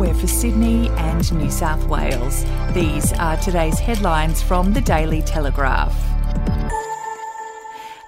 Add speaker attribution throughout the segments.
Speaker 1: we're for Sydney and New South Wales. These are today's headlines from the Daily Telegraph.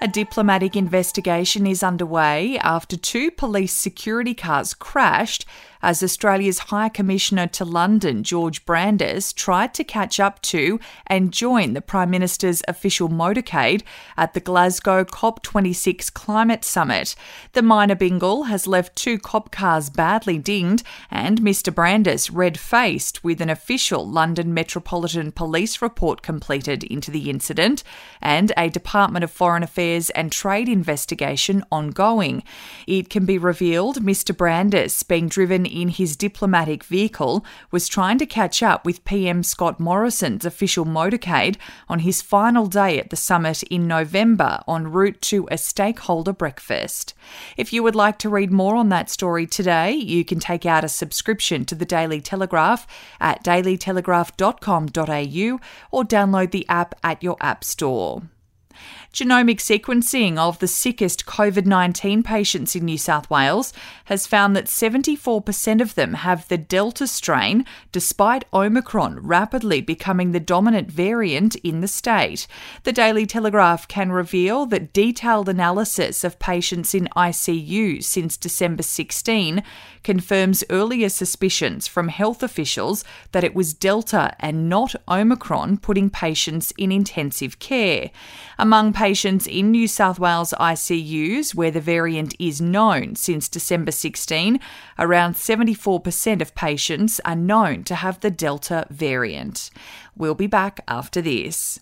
Speaker 1: A diplomatic investigation is underway after two police security cars crashed as Australia's High Commissioner to London, George Brandis, tried to catch up to and join the Prime Minister's official motorcade at the Glasgow COP26 Climate Summit. The minor bingle has left two cop cars badly dinged and Mr. Brandis red faced with an official London Metropolitan Police report completed into the incident and a Department of Foreign Affairs and Trade investigation ongoing. It can be revealed Mr. Brandis, being driven in his diplomatic vehicle was trying to catch up with PM Scott Morrison's official motorcade on his final day at the summit in November en route to a stakeholder breakfast. If you would like to read more on that story today, you can take out a subscription to the Daily Telegraph at dailytelegraph.com.au or download the app at your app store. Genomic sequencing of the sickest COVID 19 patients in New South Wales has found that 74% of them have the Delta strain, despite Omicron rapidly becoming the dominant variant in the state. The Daily Telegraph can reveal that detailed analysis of patients in ICU since December 16 confirms earlier suspicions from health officials that it was Delta and not Omicron putting patients in intensive care. Among patients in New South Wales ICUs where the variant is known since December 16, around 74% of patients are known to have the Delta variant. We'll be back after this.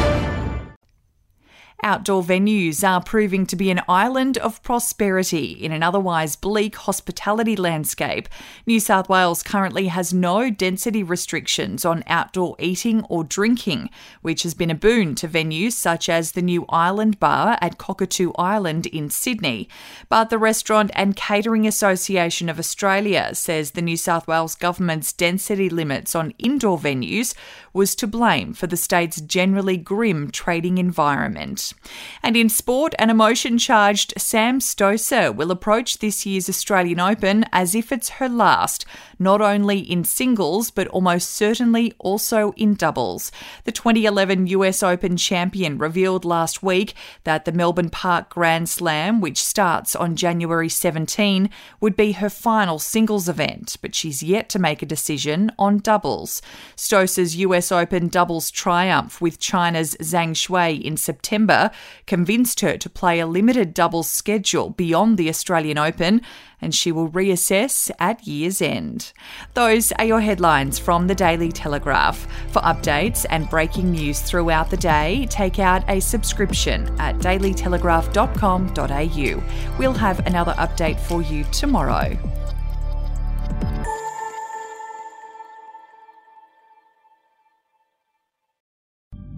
Speaker 1: Outdoor venues are proving to be an island of prosperity in an otherwise bleak hospitality landscape. New South Wales currently has no density restrictions on outdoor eating or drinking, which has been a boon to venues such as the new Island Bar at Cockatoo Island in Sydney. But the Restaurant and Catering Association of Australia says the New South Wales government's density limits on indoor venues was to blame for the state's generally grim trading environment. And in sport, an emotion charged Sam Stosur will approach this year's Australian Open as if it's her last, not only in singles, but almost certainly also in doubles. The 2011 US Open champion revealed last week that the Melbourne Park Grand Slam, which starts on January 17, would be her final singles event, but she's yet to make a decision on doubles. Stosur's US Open doubles triumph with China's Zhang Shuai in September convinced her to play a limited doubles schedule beyond the Australian Open, and she will reassess at year's end. Those are your headlines from the Daily Telegraph. For updates and breaking news throughout the day, take out a subscription at dailytelegraph.com.au. We'll have another update for you tomorrow.